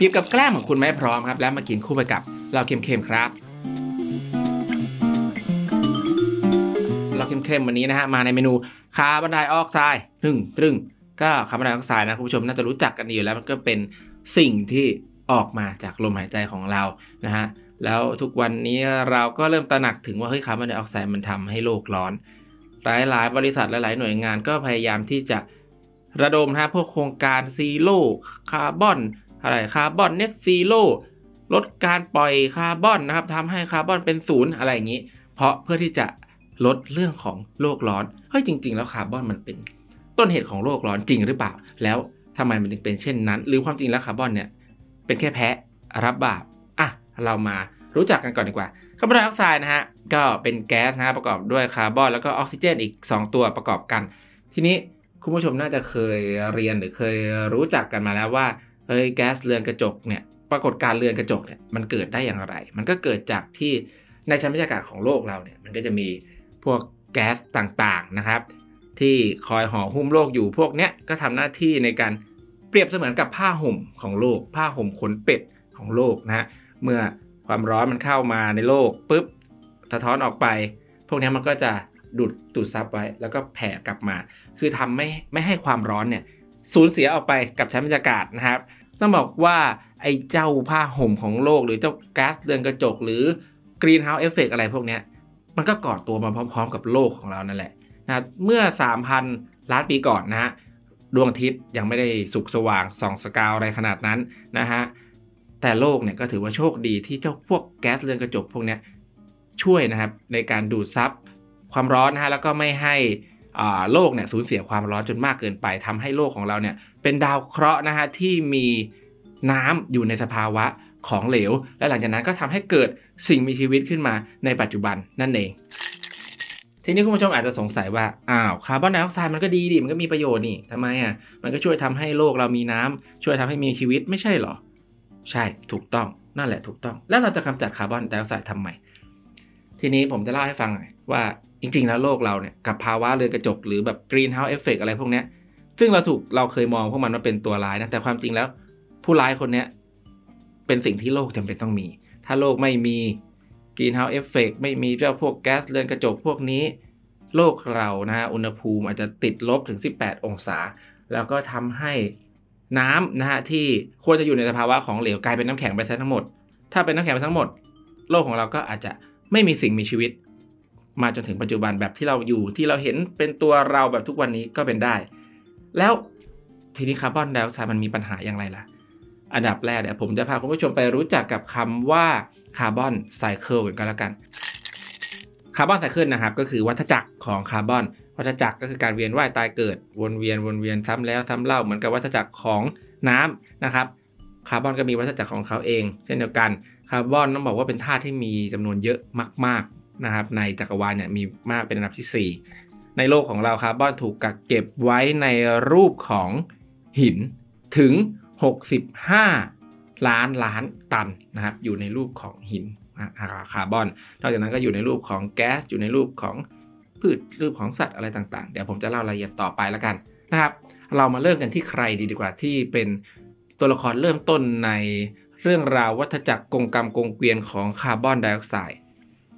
หยิบกับแกล้มของคุณไม่พร้อมครับ แล้วมากินคู่ไปกับเราเค็มๆครับ เราเค็มๆวันนี้นะฮะมาในเมนูคาร์บอนไดออกไซด์หนึ่งตรึงก็คาร์บอนไดออกไซด์นะคุณผู้ชมน่าจะรู้จักกันดีอยู่แล้วมันก็เป็นสิ่งที่ออกมาจากลมหายใจของเรานะฮะแล้วทุกวันนี้เราก็เริ่มตระหนักถึงว่าเฮ้ยคาร์บอนไดออกไซด์มันทำให้โลกร้อน หลายๆ บริษัทหลาย ๆ หน่วยงานก็พยายามที่จะระดมนะพวกโครงการ zero carbon อะไร carbon net zero ลดการปล่อยคาร์บอนนะครับทำให้คาร์บอนเป็นศูนย์อะไรอย่างนี้ เพราะเพื่อที่จะลดเรื่องของโลกร้อนเฮ้ยจริง ๆ แล้วคาร์บอนมันเป็นต้นเหตุของโลกร้อนจริงหรือเปล่า แล้วทำไมมันถึงเป็นเช่นนั้น หรือความจริงแล้วคาร์บอนเนี่ยเป็นแค่แพะรับบาปอะเรามารู้จักกันก่อนดีกว่าคาร์บอนไดออกไซด์นะฮะก็เป็นแก๊สนะฮะประกอบด้วยคาร์บอนแล้วก็ออกซิเจนอีก 2 ตัวประกอบกัน ทีนี้คุณผู้ชมน่าจะเคยเรียนหรือเคยรู้จักกันมาแล้วว่า เฮ้ยแก๊สเรือนกระจกเนี่ยปรากฏการเรือนกระจกเนี่ยมันเกิดได้อย่างไร มันก็เกิดจากที่ในชั้นบรรยากาศของโลกเราเนี่ยมันก็จะมีพวกแก๊สต่างๆนะครับ ที่คอยห่อหุ้มโลกอยู่พวกเนี้ยก็ทำหน้าที่ในการเปรียบเสมือนกับผ้าห่มของโลก ผ้าห่มขนเป็ดของโลกนะฮะเมื่อความร้อนมันเข้ามาในโลกปุ๊บสะท้อนออกไป พวกนี้มันก็จะดูดดูดซับไว้ แล้วก็แผ่กลับมา คือทำไม่ไม่ให้ความร้อนเนี่ยสูญเสียออกไปกับชั้นบรรยากาศนะครับ ต้องบอกว่าไอ้เจ้าผ้าห่มของโลก หรือเจ้าก๊าซเรือนกระจก หรือ greenhouse effect อะไรพวกนี้มันก็ก่อตัวมาพร้อมๆ กับโลกของเรานั่นแหละนะเมื่อ 3,000 ล้านปีก่อนนะฮะดวงอาทิตย์ยังไม่ได้สุกสว่างส่องสกาวอะไรขนาดนั้นนะฮะแต่โลกเนี่ยก็ถือว่าโชคดีที่เจ้าพวกแก๊สเรือนกระจกพวกนี้ช่วยนะครับในการดูดซับความร้อนนะฮะแล้วก็ไม่ให้ โลกเนี่ยสูญเสียความร้อนจนมากเกินไปทำให้โลกของเราเนี่ยเป็นดาวเคราะห์นะฮะที่มีน้ำอยู่ในสภาวะของเหลว และหลังจากนั้นก็ทำให้เกิดสิ่งมีชีวิตขึ้นมาในปัจจุบันนั่นเอง ทีนี้คุณผู้ชมอาจจะสงสัยว่าอ้าวคาร์บอนไดออกไซด์มันก็ดีดิมันก็มีประโยชน์นี่ทำไมอะมันก็ช่วยทำให้โลกเรามีน้ำช่วยทำให้มีชีวิตไม่ใช่หรอ ใช่ถูกต้องนั่นแหละถูกต้อง แล้วเราจะกำจัดคาร์บอนไดออกไซด์ทำไม ทีนี้ผมจะเล่าให้ฟังหน่อยว่าจริง ๆ แล้วโลกเราเนี่ยกับภาวะเรือนกระจกหรือแบบ greenhouse effect อะไรพวกเนี้ยซึ่งเราถูกเราเคยมองพวกมันว่าเป็นตัวร้ายนะแต่ความจริงแล้ว ผู้ร้ายคนเนี้ยเป็นสิ่งที่โลกจำเป็นต้องมี ถ้าโลกไม่มี greenhouse effect ไม่มีเจ้าพวกแก๊สเรือนกระจกพวกนี้ โลกเรานะฮะอุณหภูมิอาจจะติดลบถึง 18 องศา แล้วก็ทำให้น้ำนะฮะที่ควรจะอยู่ในสภาวะของเหลวกลายเป็นน้ำแข็งไปซะทั้งหมด ถ้าเป็นน้ำแข็งไปทั้งหมด โลกของเราก็อาจจะ ไม่มีสิ่งมีชีวิต มาจนถึงปัจจุบันแบบที่เราอยู่ที่เราเห็นเป็นตัวเราแบบทุกวันนี้ก็เป็นได้ แล้วทีนี้คาร์บอนไดออกไซด์มันมีปัญหาอย่างไรล่ะ อันดับแรกเดี๋ยวผมจะพาคุณผู้ชมไปรู้จักกับคำว่าcarbon cycle กันแล้วกัน carbon cycle นะครับก็คือวัฏจักรของคาร์บอน วัฏจักรก็คือการเวียนว่ายตายเกิด วนเวียนวนเวียนซ้ำแล้วซ้ำเล่าเหมือนกับวัฏจักรของน้ำนะครับคาร์บอนก็มีวัฏจักรของเขาเอง เช่นเดียวกัน คาร์บอนต้องบอกว่าเป็นธาตุที่มีจำนวนเยอะมาก ๆนะครับ ในจักรวาลเนี่ยมีมากเป็นอันดับที่ 4 ในโลกของเราคาร์บอนถูกกักเก็บไว้ในรูปของหินถึง 65 ล้านล้านตันนะครับอยู่ในรูปของหินคาร์บอน นอกจากนั้นก็อยู่ในรูปของแก๊สอยู่ในรูปของพืชรูปของสัตว์อะไรต่างๆ เดี๋ยวผมจะเล่ารายละเอียดต่อไปแล้วกันนะครับ เรามาเริ่มกันที่ใครดีดีกว่าที่เป็นตัวละครเริ่มต้นใน เรื่องราววัฏจักรกงกรรมกงเกวียนของคาร์บอนไดออกไซด์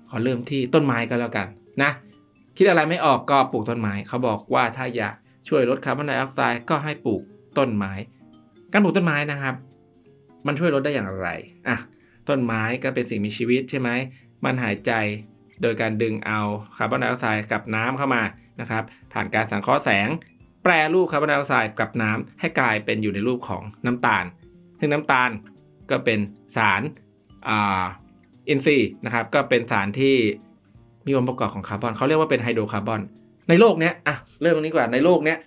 ขอเริ่มที่ต้นไม้ก็แล้วกันนะ คิดอะไรไม่ออกก็ปลูกต้นไม้ เขาบอกว่าถ้าอยากช่วยลดคาร์บอนไดออกไซด์ก็ให้ปลูกต้นไม้ การปลูกต้นไม้นะครับ มันช่วยลดได้อย่างไรอะต้นไม้ก็เป็นสิ่งมีชีวิตใช่ไหม มันหายใจโดยการดึงเอาคาร์บอนไดออกไซด์กับน้ำเข้ามานะครับผ่านการสังเคราะห์แสง แปรรูปคาร์บอนไดออกไซด์กับน้ำให้กลายเป็นอยู่ในรูปของน้ำตาล ซึ่งน้ำตาล ก็เป็นสารอินทรีย์นะครับ ก็เป็นสารที่มีองค์ประกอบของคาร์บอนเขาเรียกว่าเป็นไฮโดรคาร์บอน ในโลกเนี้ยอะเริ่มตรงนี้ก่อนในโลกเนี้ย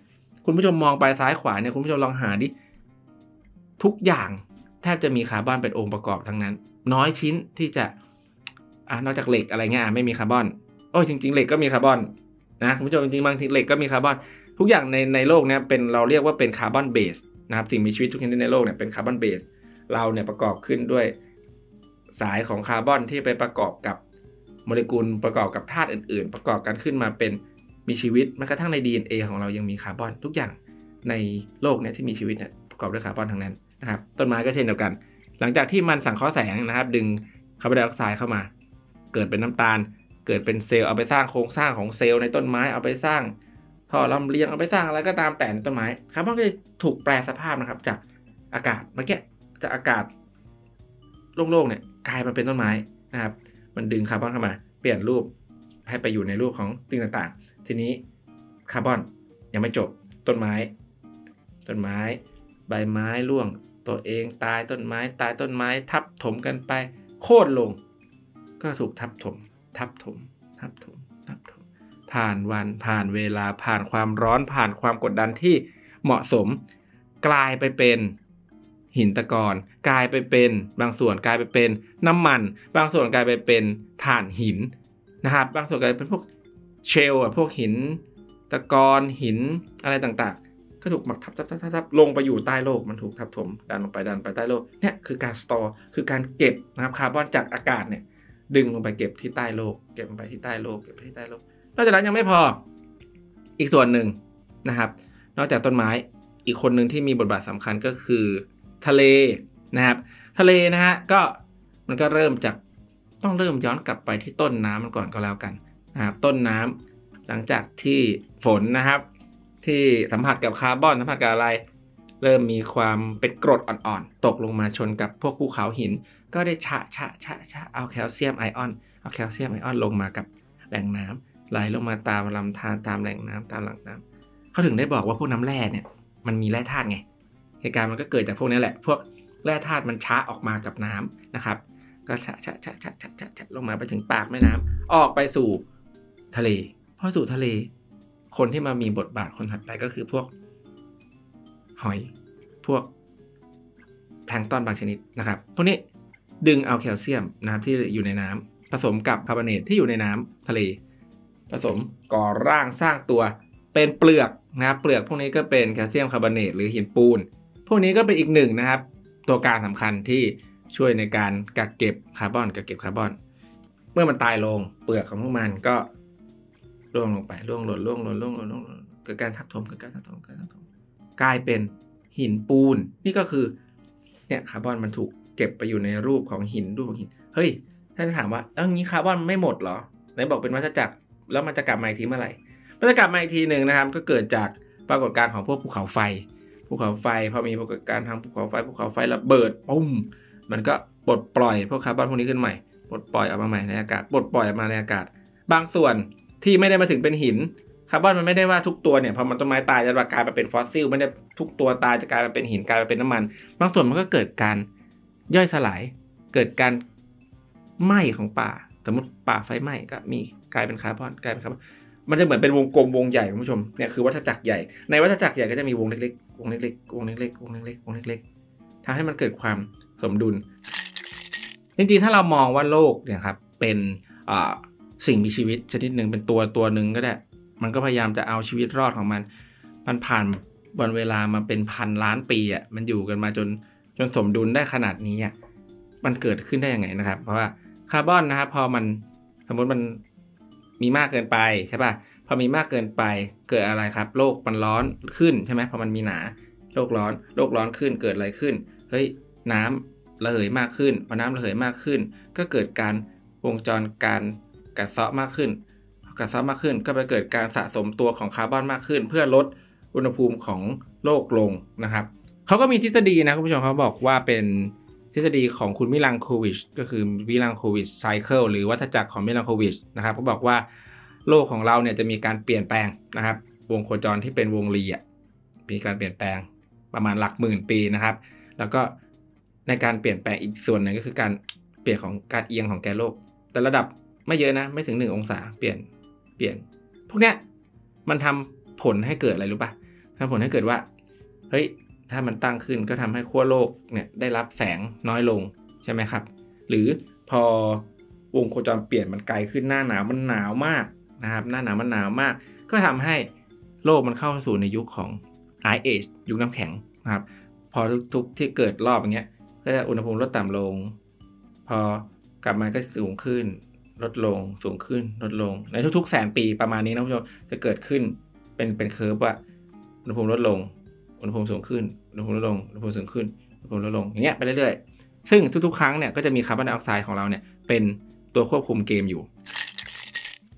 คุณผู้ชมมองไปซ้ายขวาเนี่ยคุณผู้ชมลองหาดิทุกอย่างแทบจะมีคาร์บอนเป็นองค์ประกอบทั้งนั้น น้อยชิ้นที่จะอะนอกจากเหล็กอะไรเงี้ยไม่มีคาร์บอนโอ้จริง ๆ เหล็กก็มีคาร์บอนนะคุณผู้ชมจริงๆบางทีเหล็กก็มีคาร์บอนทุกอย่างในในโลกเนี้ยเป็นเราเรียกว่าเป็น carbon-based นะครับสิ่งมีชีวิตทุกชนิดในโลกเนี่ยเป็น carbon-based เราเนี่ยประกอบขึ้นด้วยสายของคาร์บอนที่ไปประกอบกับโมเลกุลประกอบกับธาตุอื่น ๆ ประกอบกันขึ้นมาเป็นมีชีวิตแม้กระทั่งใน DNA ของเรายังมีคาร์บอนทุกอย่างในโลกเนี่ยที่มีชีวิตเนี่ยประกอบด้วยคาร์บอนทั้งนั้นนะครับต้นไม้ก็เช่นเดียวกัน หลังจากที่มันสังเคราะห์แสงนะครับ ดึงคาร์บอนไดออกไซด์เข้ามา เกิดเป็นน้ำตาล เกิดเป็นเซลล์เอาไปสร้างโครงสร้างของเซลล์ในต้นไม้เอาไปสร้างท่อลำเลียงเอาไปสร้างอะไรก็ตามแต่ในต้นไม้คาร์บอนก็จะถูกแปรสภาพนะครับจากอากาศเมื่อกี้ จากอากาศโล่งๆเนี่ยกลายมาเป็นต้นไม้นะครับ มันดึงคาร์บอนเข้ามา เปลี่ยนรูปให้ไปอยู่ในรูปของสิ่งต่างๆ ทีนี้คาร์บอนยังไม่จบต้นไม้ ต้นไม้ ใบไม้ร่วง ตัวเองตายต้นไม้ตายต้นไม้ทับถมกันไป โค่นลง ก็ถูกทับถม ทับถม ทับถมทับถม ผ่านวันผ่านเวลาผ่านความร้อนผ่านความกดดันที่เหมาะสม กลายไปเป็น หินตะกอนกลายไปเป็น บางส่วนกลายไปเป็นน้ำมัน บางส่วนกลายไปเป็นถ่านหินนะครับ บางส่วนกลายเป็นพวกเชลอะพวกหินตะกอนหินอะไรต่างๆ ก็ถูกหมักทับทับทับทับลงไปอยู่ใต้โลกมันถูกทับถมดันลงไปดันไปใต้โลกเนี่ยคือการสตอร์คือการเก็บนะครับคาร์บอนจากอากาศเนี่ยดึงลงไปเก็บที่ใต้โลก เก็บลงไปที่ใต้โลกเก็บไปที่ใต้โลกนอกจากนั้นยังไม่พออีกส่วนหนึ่งนะครับ นอกจากต้นไม้อีกคนหนึ่งที่มีบทบาทสำคัญก็คือ ทะเลนะครับ ทะเลนะฮะก็มันก็เริ่มจากต้องเริ่มย้อนกลับไปที่ต้นน้ำมันก่อนก็แล้วกันนะครับต้นน้ำหลังจากที่ฝนนะครับ ที่สัมผัสกับคาร์บอนสัมผัสกับอะไร เริ่มมีความเป็นกรดอ่อนๆ ตกลงมาชนกับพวกภูเขาหิน ก็ได้ชะชะชะชะเอาแคลเซียมไอออนเอาแคลเซียมไอออนลงมากับแหล่งน้ำไหลลงมาตามลำธารตามแหล่งน้ำตามหลังน้ำเขาถึงได้บอกว่าพวกน้ำแร่เนี่ยมันมีแร่ธาตุไง เหตุการณ์มันก็เกิดจากพวกนี้แหละ พวกแร่ธาตุมันช้าออกมากับน้ำนะครับ ก็ชะชะชะชะชะชะชะลงมาไปถึงปากแม่น้ำออกไปสู่ทะเลพอสู่ทะเล คนที่มามีบทบาทคนถัดไปก็คือพวกหอย พวกแพลงต้นบางชนิดนะครับ พวกนี้ดึงเอาแคลเซียมนะครับที่อยู่ในน้ำผสมกับคาร์บอเนตที่อยู่ในน้ำทะเล ผสมก่อร่างสร้างตัวเป็นเปลือกนะครับเปลือกพวกนี้ก็เป็นแคลเซียมคาร์บอเนตหรือหินปูน พวกนี้ก็เป็นอีกหนึ่งนะครับ ตัวการสำคัญที่ช่วยในการกักเก็บคาร์บอนกักเก็บคาร์บอน เมื่อมันตายลงเปลือกของพวกมันก็ร่วงลงไปร่วงหล่นร่วงหล่นร่วงหล่นร่วงหล่นเกิดการทับถมเกิดการทับถมเกิดการทับถมกลายเป็นหินปูน นี่ก็คือเนี่ยคาร์บอนมันถูกเก็บไปอยู่ในรูปของหินรูปของหิน เฮ้ยถ้าจะถามว่าแล้วงี้คาร์บอนไม่หมดเหรอไหนบอกเป็นวัฏจักรแล้วมันจะกลับมาอีกทีเมื่อไหร่มันจะกลับมาอีกทีหนึ่งนะครับ ก็เกิดจากปรากฏการณ์ของพวกภูเขาไฟ ภูเขาไฟพอมีปรากฏการณ์ทางภูเขาไฟภูเขาไฟระเบิดปุ้มมันก็ปลดปล่อยพวกคาร์บอนพวกนี้ขึ้นใหม่ปลดปล่อยออกมาใหม่ในอากาศปลดปล่อยออกมาในอากาศ บางส่วนที่ไม่ได้มาถึงเป็นหินคาร์บอนมันไม่ได้ว่าทุกตัวเนี่ยพอมันต้นไม้ตายจะกลายมาเป็นฟอสซิลไม่ได้ทุกตัวตายจะกลายมาเป็นหินกลายมาเป็นน้ำมัน บางส่วนมันก็เกิดการย่อยสลาย เกิดการไหม้ของป่า สมมติป่าไฟไหม้ก็มีกลายเป็นคาร์บอนกลายเป็นคาร์บอน มันจะเหมือนเป็นวงกลมวงใหญ่คุณผู้ชมเนี่ยคือวัฏจักรใหญ่ในวัฏจักรใหญ่ก็จะมีวงเล็กๆวงเล็กๆวงเล็กๆวงเล็กๆวงเล็กๆทำให้มันเกิดความสมดุล จริงๆถ้าเรามองว่าโลกเนี่ยครับเป็นสิ่งมีชีวิตชนิดหนึ่งเป็นตัวตัวหนึ่งก็ได้ มันก็พยายามจะเอาชีวิตรอดของมัน มันผ่านวันเวลามาเป็นพันล้านปีอะมันอยู่กันมาจนจนสมดุลได้ขนาดนี้อะมันเกิดขึ้นได้ยังไงนะครับ เพราะว่าคาร์บอนนะครับพอมันสมมติมัน มีมากเกินไปใช่ป่ะพอมีมากเกินไปเกิดอะไรครับ โลกมันร้อนขึ้นใช่ไหมพอมันมีหนาโลกร้อน โลกร้อนขึ้นเกิดอะไรขึ้นเฮ้ยน้ำระเหยมากขึ้นพอน้ำระเหยมากขึ้น ก็เกิดการวงจรการกัดเซาะมากขึ้นกัดเซาะมากขึ้น ก็ไปเกิดการสะสมตัวของคาร์บอนมากขึ้น เพื่อลดอุณหภูมิของโลกลงนะครับเขาก็มีทฤษฎีนะคุณผู้ชมเขาบอกว่าเป็น ทฤษฎีของคุณมิลังโควิชก็คือมิลังโควิชไซเคิลหรือวัฏจักรของมิลังโควิชนะครับเขาบอกว่าโลกของเราเนี่ยจะมีการเปลี่ยนแปลงนะครับ วงโคจรที่เป็นวงรีอะมีการเปลี่ยนแปลงประมาณหลักหมื่นปีนะครับ แล้วก็ในการเปลี่ยนแปลงอีกส่วนหนึ่งก็คือการเปลี่ยนของการเอียงของแกนโลก แต่ระดับไม่เยอะนะไม่ถึง 1 องศาเปลี่ยนเปลี่ยน พวกเนี้ยมันทำผลให้เกิดอะไรรู้ปะทำผลให้เกิดว่าเฮ้ย ถ้ามันตั้งขึ้นก็ทำให้ขั้วโลกเนี่ยได้รับแสงน้อยลงใช่ไหมครับ หรือพอวงโคจรเปลี่ยนมันไกลขึ้นหน้าหนาวมันหนาวมากนะครับ หน้าหนาวมันหนาวมาก ก็ทำให้โลกมันเข้าสู่ในยุคของ Ice Age ยุคน้ำแข็งนะครับ พอทุกๆที่เกิดรอบอย่างเงี้ยก็จะอุณหภูมิลดต่ำลง พอกลับมาก็สูงขึ้น ลดลงสูงขึ้นลดลง ในทุกๆแสนปีประมาณนี้นะผู้ชมจะเกิดขึ้นเป็นเป็น curve ว่าอุณหภูมิลดลง อุณหภูมิสูงขึ้นอุณหภูมิลดลงอุณหภูมิสูงขึ้นลดลงลงอย่างเงี้ยไปเรื่อยๆ ซึ่งทุกๆ ครั้งเนี่ยก็จะมีคาร์บอนไดออกไซด์ของเราเนี่ยเป็นตัวควบคุมเกมอยู่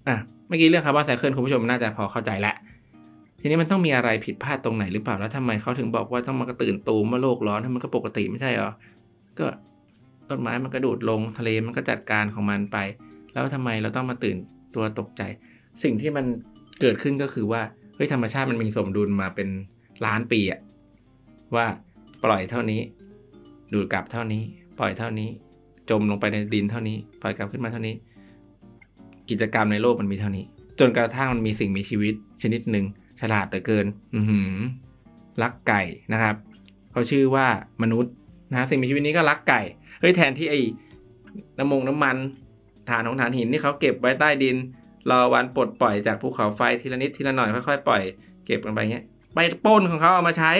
อะเมื่อกี้เรื่องคาร์บอนไซเคิลคุณผู้ชมน่าจะพอเข้าใจแล้วทีนี้มันต้องมีอะไรผิดพลาดตรงไหนหรือเปล่าแล้วทำไมเขาถึงบอกว่าต้องมากระตื่นตูมว่าโลกร้อนถ้มันก็ปกติไม่ใช่เหรอก็ต้นไม้มันกระโดดลงทะเลมันก็จัดการของมันไป แล้วทำไมเราต้องมาตื่นตัวตกใจ สิ่งที่มันเกิดขึ้นก็คือว่าเฮ้ยธรรมชาติมันมีสมดุลมาเป็น ล้านปีอะว่าปล่อยเท่านี้ ดูดกลับเท่านี้ ปล่อยเท่านี้ จมลงไปในดินเท่านี้ ปล่อยกลับขึ้นมาเท่านี้ กิจกรรมในโลกมันมีเท่านี้ จนกระทั่งมันมีสิ่งมีชีวิตชนิดหนึ่งฉลาดเหลือเกิน อืรักไก่นะครับเขาชื่อว่ามนุษย์นะสิ่งมีชีวิตนี้ก็รักไก่เฮ้ยแทนที่ไอ้น้ำมงน้ำมันฐานของฐานหินที่เขาเก็บไว้ใต้ดิน รอวันปลดปล่อยจากภูเขาไฟทีละนิดทีละหน่อยค่อยๆปล่อยเก็บกันไปเงี้ย ไปป้นของเขาเอามาใช้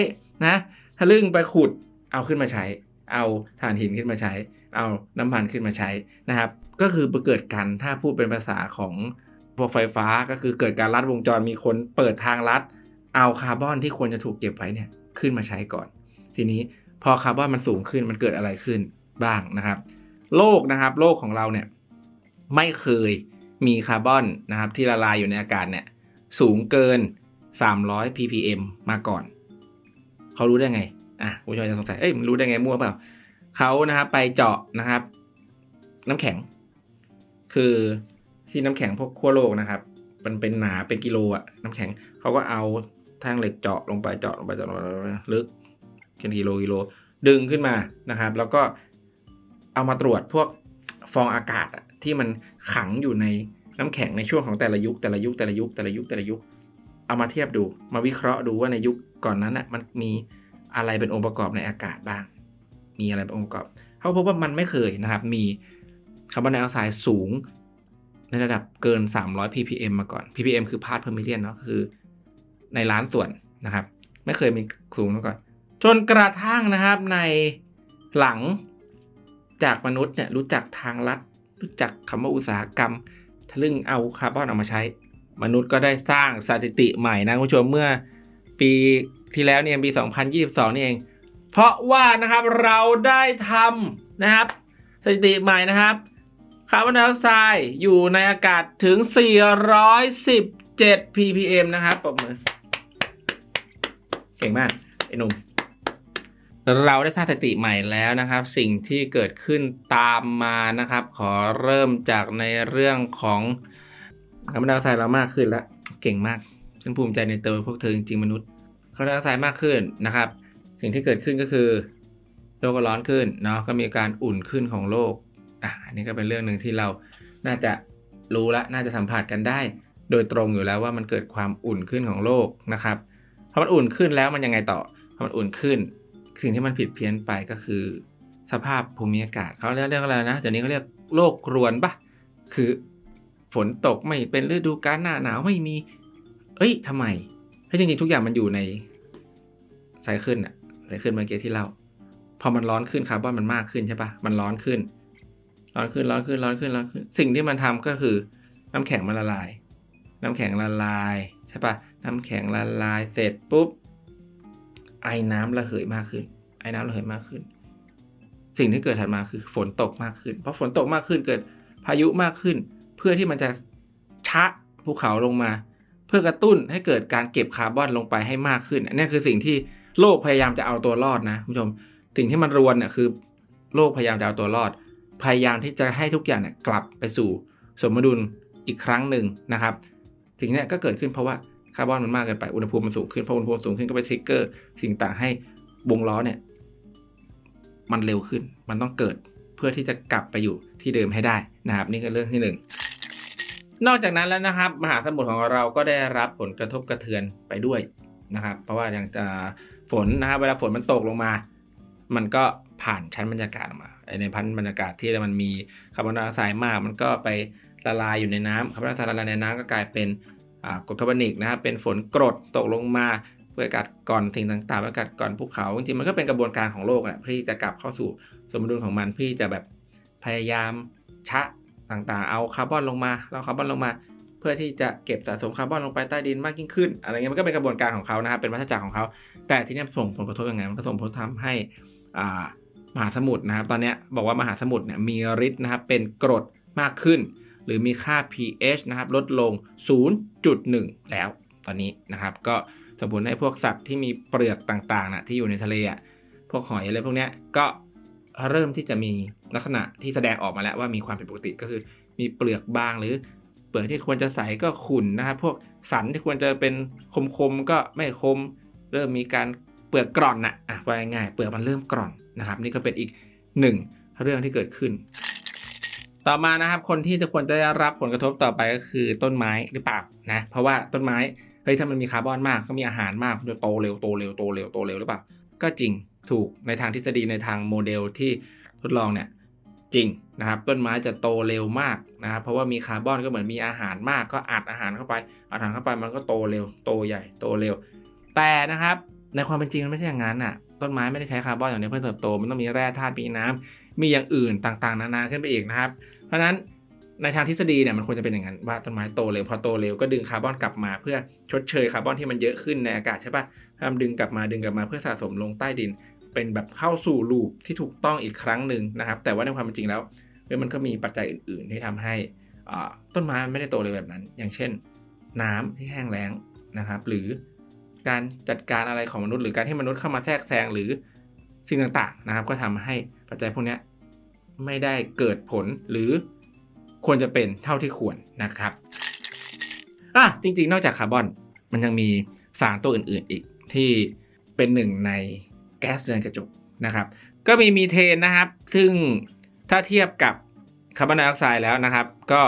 นะทะลึ่งไปขุดเอาขึ้นมาใช้ เอาถ่านหินขึ้นมาใช้ เอาน้ำมันขึ้นมาใช้นะครับ ก็คือเกิดการถ้าพูดเป็นภาษาของพวกไฟฟ้าก็คือเกิดการลัดวงจรมีคนเปิดทางลัด เอาคาร์บอนที่ควรจะถูกเก็บไว้เนี่ยขึ้นมาใช้ก่อน ทีนี้พอคาร์บอนมันสูงขึ้นมันเกิดอะไรขึ้นบ้างนะครับ โลกนะครับ โลกของเราเนี่ยไม่เคยมีคาร์บอนนะครับที่ละลายอยู่ในอากาศเนี่ยสูงเกิน 300 ppm มาก่อน เขารู้ได้ไง อะผู้ชมจะสงสัย เอ้ยมันรู้ได้ไงมั่วเปล่า เขานะครับไปเจาะนะครับ น้ำแข็ง คือที่น้ำแข็งพวกขั้วโลกนะครับ มันเป็นหนาเป็นกิโลอะน้ำแข็ง เขาก็เอาทางเหล็กเจาะลงไปเจาะลงไปเจาะลงไปลึกเป็นกิโลกิโล ดึงขึ้นมานะครับ แล้วก็เอามาตรวจพวกฟองอากาศที่มันขังอยู่ในน้ำแข็งในช่วงของแต่ละยุคแต่ละยุคแต่ละยุคแต่ละยุคแต่ละยุค เอามาเทียบดู มาวิเคราะห์ดูว่าในยุคก่อนนั้นอะมันมีอะไรเป็นองค์ประกอบในอากาศบ้าง มีอะไรเป็นองค์ประกอบ เขาพบว่ามันไม่เคยนะครับ มีคาร์บอนไดออกไซด์สูง ในระดับเกิน 300 ppm มาก่อน ppm คือ part per million เนาะคือ ในล้านส่วนนะครับ ไม่เคยมีสูงมาก่อน จนกระทั่งนะครับในหลังจากมนุษย์เนี่ยรู้จักทางลัด รู้จักคำว่าอุตสาหกรรม ทะลึ่งเอาคาร์บอนออกมาใช้ มนุษย์ก็ได้สร้างสถิติใหม่นะคุณผู้ชมเมื่อปีที่แล้วเนี่ยปี 2022 นี่เอง เพราะว่านะครับเราได้ทำนะครับสถิติใหม่นะครับคาร์บอนไดออกไซด์อยู่ในอากาศถึง 417 ppm นะครับปรบมือเก่งมาก ไอ้หนุ่มเราได้สร้างสถิติใหม่แล้วนะครับ สิ่งที่เกิดขึ้นตามมานะครับ ขอเริ่มจากในเรื่องของ คาร์บอนไดออกไซด์เรามากขึ้นแล้ว เก่งมาก ฉันภูมิใจในตัวพวกเธอจริงๆมนุษย์คาร์บอนไดออกไซด์มากขึ้นนะครับ สิ่งที่เกิดขึ้นก็คือโลกก็ร้อนขึ้นเนาะก็มีการอุ่นขึ้นของโลกอะอันนี้ก็เป็นเรื่องหนึ่งที่เราน่าจะรู้และน่าจะสัมผัสกันได้ โดยตรงอยู่แล้วว่ามันเกิดความอุ่นขึ้นของโลกนะครับพอมันอุ่นขึ้นแล้วมันยังไงต่อพอมันอุ่นขึ้น สิ่งที่มันผิดเพี้ยนไปก็คือ สภาพภูมิอากาศเขาเรียกเรื่องอะไรนะเดี๋ยวนี้เขาเรียกโลกรวนปะคือ ฝนตกไม่เป็นฤดูกาลหน้าหนาวไม่มี เอ้ยทำไมเพราะจริงๆทุกอย่างมันอยู่ในไซเคิลอะไซเคิลเมื่อกี้ที่เล่าพอมันร้อนขึ้นคาร์บอนมันมากขึ้นใช่ปะมันร้อนขึ้น ร้อนขึ้นร้อนขึ้นร้อนขึ้นร้อนขึ้น สิ่งที่มันทำก็คือ น้ำแข็งมันละลาย น้ำแข็งละลายใช่ปะน้ำแข็งละลายเสร็จปุ๊บไอ้น้ำระเหยมากขึ้น ไอ้น้ำระเหยมากขึ้น สิ่งที่เกิดถัดมาคือฝนตกมากขึ้น เพราะฝนตกมากขึ้นเกิดพายุมากขึ้น เพื่อที่มันจะชะภูเขาลงมา เพื่อกระตุ้นให้เกิดการเก็บคาร์บอนลงไปให้มากขึ้น อันนี้คือสิ่งที่โลกพยายามจะเอาตัวรอดนะคุณผู้ชม สิ่งที่มันรวนเนี่ยคือโลกพยายามจะเอาตัวรอด พยายามที่จะให้ทุกอย่างเนี่ยกลับไปสู่สมดุลอีกครั้งหนึ่งนะครับ สิ่งนี้ก็เกิดขึ้นเพราะว่าคาร์บอนมันมากเกินไป อุณหภูมิมันสูงขึ้น พออุณหภูมิสูงขึ้นก็ไปทริกเกอร์สิ่งต่างให้วงล้อเนี่ยมันเร็วขึ้น มันต้องเกิดเพื่อที่จะกลับไปอยู่ ที่เดิมให้ได้นะครับ นี่คือเรื่องที่หนึ่งนอกจากนั้นแล้วนะครับ มหาสมุทรของเราก็ได้รับผลกระทบกระเทือนไปด้วยนะครับ เพราะว่าอย่างฝนนะครับเวลาฝนมันตกลงมา มันก็ผ่านชั้นบรรยากาศออกมาในชั้นบรรยากาศที่มันมีคาร์บอนไดออกไซด์มาก มันก็ไปละลายอยู่ในน้ำคาร์บอนไดออกไซด์ละลายในน้ำก็กลายเป็นกรดคาร์บอนิกนะครับเป็นฝนกรดตกลงมาเพื่อกัดกร่อนสิ่งต่างๆเพื่อกัดกร่อนภูเขาจริงๆมันก็เป็นกระบวนการของโลกแหละเพื่อที่จะกลับเข้าสู่สมดุลของมันเพื่อจะแบบ พยายามชะต่างๆ เอาคาร์บอนลงมาเราคาร์บอนลงมา เพื่อที่จะเก็บสะสมคาร์บอนลงไปใต้ดินมากยิ่งขึ้น อะไรเงี้ยมันก็เป็นกระบวนการของเขานะครับเป็นวัฏจักรของเขา แต่ที่นี่ส่งผลกระทบยังไงมันก็ส่งผลทำให้มหาสมุทรนะครับ ตอนนี้บอกว่ามหาสมุทรเนี่ยมีฤทธิ์นะครับเป็นกรดมากขึ้น หรือมีค่า pH นะครับลดลง 0.1 แล้วตอนนี้นะครับ ก็สมผลให้พวกสัตว์ที่มีเปลือกต่างๆนะที่อยู่ในทะเลอะพวกหอยอะไรพวกเนี้ยก็ เริ่มที่จะมีลักษณะที่แสดงออกมาแล้วว่ามีความผิดปกติก็คือ มีเปลือกบางหรือเปลือกที่ควรจะใสก็ขุ่นนะครับพวกสันที่ควรจะเป็นคมๆก็ไม่คม เริ่มมีการเปลือกกร่อนนะอะว่าง่ายเปลือกมันเริ่มกร่อนนะครับ นี่ก็เป็นอีกหนึ่งเรื่องที่เกิดขึ้น ต่อมานะครับคนที่จะควรจะได้รับผลกระทบต่อไปก็คือต้นไม้หรือเปล่านะเพราะว่าต้นไม้เฮ้ยถ้ามันมีคาร์บอนมากก็มีอาหารมากมันจะโตเร็วโตเร็วโตเร็วโตเร็วหรือเปล่าก็จริง ถูกในทางทฤษฎีในทางโมเดลที่ทดลองเนี่ยจริงนะครับต้นไม้จะโตเร็วมากนะครับเพราะว่ามีคาร์บอนก็เหมือนมีอาหารมากก็อัดอาหารเข้าไปอัดอาหารเข้าไปมันก็โตเร็วโตใหญ่โตเร็ว แต่นะครับในความเป็นจริงมันไม่ใช่อย่างนั้นอะต้นไม้ไม่ได้ใช้คาร์บอนอย่างเดียวเพื่อเติบโต มันต้องมีแร่ธาตุมีน้ำมีอย่างอื่นต่างๆ นานาขึ้นไปอีกนะครับ เพราะฉะนั้นในทางทฤษฎีเนี่ยมันควรจะเป็นอย่างนั้นว่าต้นไม้โตเร็วพอโตเร็วก็ดึงคาร์บอนกลับมา เพื่อชดเชยคาร์บอนที่มันเยอะขึ้นในอากาศใช่ปะพยายามดึงกลับมาดึงกลับมาเพื่อสะสมลงใต้ดิน เป็นแบบเข้าสู่ลูปที่ถูกต้องอีกครั้งหนึ่งนะครับ แต่ว่าในความเป็นจริงแล้วมันก็มีปัจจัยอื่น ๆ ที่ทำให้ต้นไม้ไม่ได้โตเร็วแบบนั้น อย่างเช่น น้ำที่แห้งแล้งนะครับ หรือการจัดการอะไรของมนุษย์ หรือการที่มนุษย์เข้ามาแทรกแซงหรือสิ่งต่างๆนะครับ ก็ทำให้ปัจจัยพวกนี้ไม่ได้เกิดผลหรือควรจะเป็นเท่าที่ควรนะครับอะจริง ๆ นอกจากคาร์บอนมันยังมีสารตัวอื่น ๆ อีกที่เป็นหนึ่งใน แก๊สเรือนกระจกนะครับ ก็มีมีเทนนะครับ ซึ่งถ้าเทียบกับคาร์บอนไดออกไซด์แล้วนะครับ ก็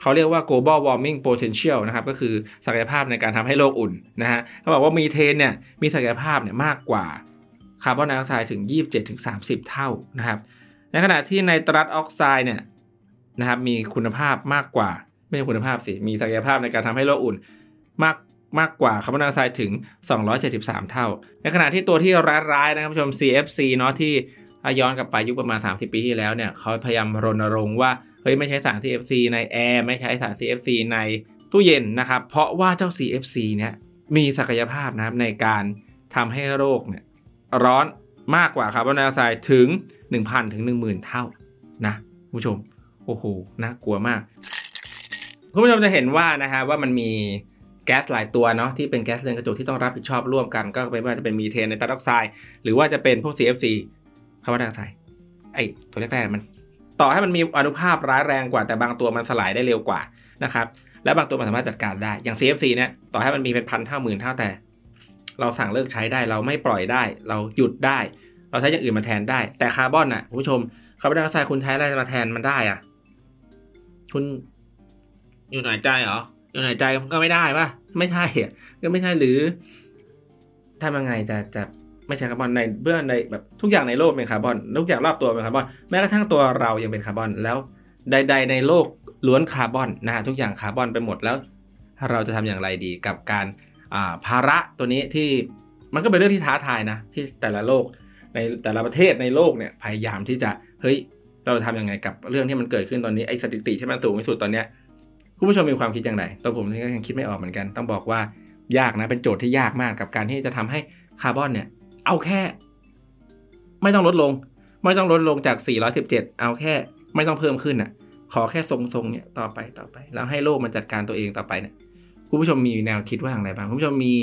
เขาเรียกว่า global warming potential นะครับ ก็คือศักยภาพในการทำให้โลกอุ่นนะฮะเขาบอกว่ามีเทนเนี่ยมีศักยภาพเนี่ยมากกว่าคาร์บอนไดออกไซด์ถึง 27-30 เท่านะครับ ในขณะที่ไนตรัสออกไซด์เนี่ยนะครับมีคุณภาพมากกว่า ไม่ใช่คุณภาพสิ มีศักยภาพในการทำให้โลกอุ่นมาก มากกว่าคาร์บอนไดออกไซด์ถึง 273 เท่า ในขณะที่ตัวที่ร้ายๆนะครับผู้ชม CFC เนาะที่ย้อนกลับไปยุคประมาณ 30 ปีที่แล้วเนี่ยเขาพยายามรณรงค์ว่าเฮ้ยไม่ใช้สาร CFC ในแอร์ไม่ใช้สาร CFC ในตู้เย็นนะครับเพราะว่าเจ้า CFC เนี่ยมีศักยภาพนะครับในการทำให้โรคเนี่ยร้อนมากกว่าคาร์บอนไดออกไซด์ถึง 1,000 ถึง 10,000 เท่านะผู้ชม โอ้โหน่ากลัวมาก คุณผู้ชมจะเห็นว่านะฮะว่ามันมี แก๊สหลายตัวเนาะที่เป็นแก๊สเรือนกระจกที่ต้องรับผิดชอบร่วมกัน ก็เป็นว่าจะเป็นมีเทนในตาร์อกไซด์หรือว่าจะเป็นพวก CFC คาร์บอนไดออกไซด์ไอตัวแรกๆมัน ต่อให้มันมีอนุภาพร้ายแรงกว่าแต่บางตัวมันสลายได้เร็วกว่านะครับและบางตัวมันสามารถจัดการได้อย่าง CFC เนี่ยต่อให้มันมีเป็นพันเท่าหมื่นเท่าแต่ เราสั่งเลิกใช้ได้เราไม่ปล่อยได้ เราหยุดได้ เราใช้อย่างอื่นมาแทนได้ แต่คาร์บอนอะผู้ชมคาร์บอนไดออกไซด์คุณใช้อะไรมาแทนมันได้อะ คุณอยู่หายใจเหรอ อยู่หายใจก็ไม่ได้ป่ะไม่ใช่อะก็ไม่ใช่หรือทำยังไงจะจะไม่ใช่คาร์บอนในเบื้องในแบบทุกอย่างในโลกเป็นคาร์บอนทุกอย่างรอบตัวเป็นคาร์บอนแม้กระทั่งตัวเรายังเป็นคาร์บอนแล้วใด ๆ ในโลกล้วนคาร์บอนนะฮะทุกอย่างคาร์บอนไปหมดแล้ว เราจะทำอย่างไรดีกับการภาระตัวนี้ที่มันก็เป็นเรื่องที่ท้าทายนะที่แต่ละโลกในแต่ละประเทศในโลกเนี่ยพยายามที่จะเฮ้ยเราทำยังไงกับเรื่องที่มันเกิดขึ้นตอนนี้ไอ้สถิติที่มันสูงที่สุดตอนเนี้ย คุณผู้ชมมีความคิดอย่างไรตัวผมก็ยังคิดไม่ออกเหมือนกัน ต้องบอกว่ายากนะ เป็นโจทย์ที่ยากมากกับการที่จะทำให้คาร์บอนเนี่ย เอาแค่ ไม่ต้องลดลง ไม่ต้องลดลงจาก 417 เอาแค่ ไม่ต้องเพิ่มขึ้นอะ ขอแค่ทรงๆเนี่ยต่อไปต่อไป แล้วให้โลกมันจัดการตัวเองต่อไปเนี่ยคุณผู้ชมมีแนวคิดว่าอย่างไรบ้างคุณผู้ชมมี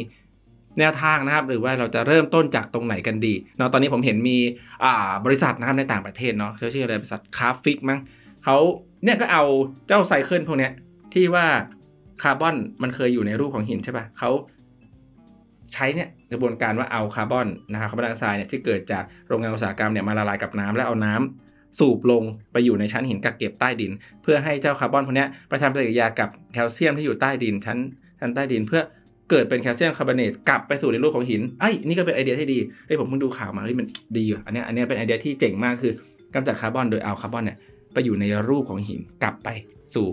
แนวทางนะครับ หรือว่าเราจะเริ่มต้นจากตรงไหนกันดีเนาะตอนนี้ผมเห็นมีอ่าบริษัทนะครับในต่างประเทศเนาะเขาชื่ออะไรบริษัทคาฟิกมั้งเขาเนี่ยก็เอาเจ้า cycle พวกเนี้ย ที่ว่าคาร์บอนมันเคยอยู่ในรูปของหินใช่ปะ่ะเขาใช้เนี่ยกระบวนการว่าเอาคาร์บอนนะครับคาร์บอนไดออกไซด์เนี่ยที่เกิดจากโรงงานอุตสาหกรรมเนี่ยมาละลายกับน้ำแล้วเอาน้ำสูบลงไปอยู่ในชั้นหินกักเก็บใต้ดิน เพื่อให้เจ้าคาร์บอนพวกนี้ไปทำปฏิกิริยากับแคลเซียมที่อยู่ใต้ดินชั้นชั้นใต้ดิน เพื่อเกิดเป็นแคลเซียมคาร์บอเนตกลับไปสู่ในรูปของหินไอ้นี่ก็เป็นไอเดียที่ดีเฮ้ยผมเพิ่งดูข่าวมาเฮ้ยมันดีอะอันนี้อันนี้เป็นไอเดียที่เจ๋งมากคือกำจัดคาร์บอนโดยเอาคาร์บอนเนี่ยไปอยู่ในรูปของหินกลับไปสู่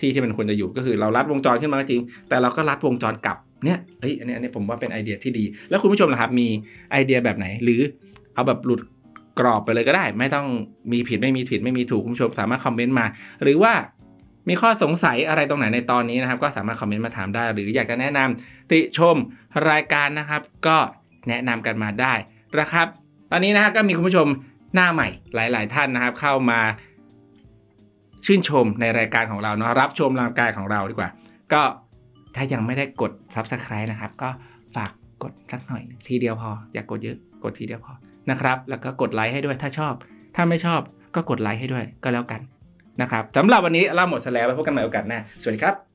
ที่ที่มันควรจะอยู่ก็คือเราลัดวงจรขึ้นมาจริง แต่เราก็ลัดวงจรกลับเนี่ยเฮ้ยอันนี้อันนี้ผมว่าเป็นไอเดียที่ดี แล้วคุณผู้ชมล่ะครับ มีไอเดียแบบไหน หรือเอาแบบหลุดกรอบไปเลยก็ได้ ไม่ต้องมีผิดไม่มีผิดไม่มีถูกคุณผู้ชมสามารถคอมเมนต์มา หรือว่ามีข้อสงสัยอะไรตรงไหนในตอนนี้นะครับ ก็สามารถคอมเมนต์มาถามได้ หรืออยากจะแนะนำติชมรายการนะครับ ก็แนะนำกันมาได้นะครับ ตอนนี้นะฮะก็มีคุณผู้ชมหน้าใหม่หลาย ๆ ท่านนะครับ เข้ามา ชื่นชมในรายการของเราเนาะรับชมรายการของเราดีกว่า ก็ถ้ายังไม่ได้กด Subscribe นะครับ ก็ฝากกดสักหน่อย ทีเดียวพอ อย่ากกดเยอะกดทีเดียวพอนะครับ แล้วก็กดไลค์ให้ด้วยถ้าชอบ ถ้าไม่ชอบก็กดไลค์ให้ด้วยก็แล้วกันนะครับสำหรับวันนี้เราหมดแล้วไปพบกันใหม่โอกาสหน้าสวัสดีครับ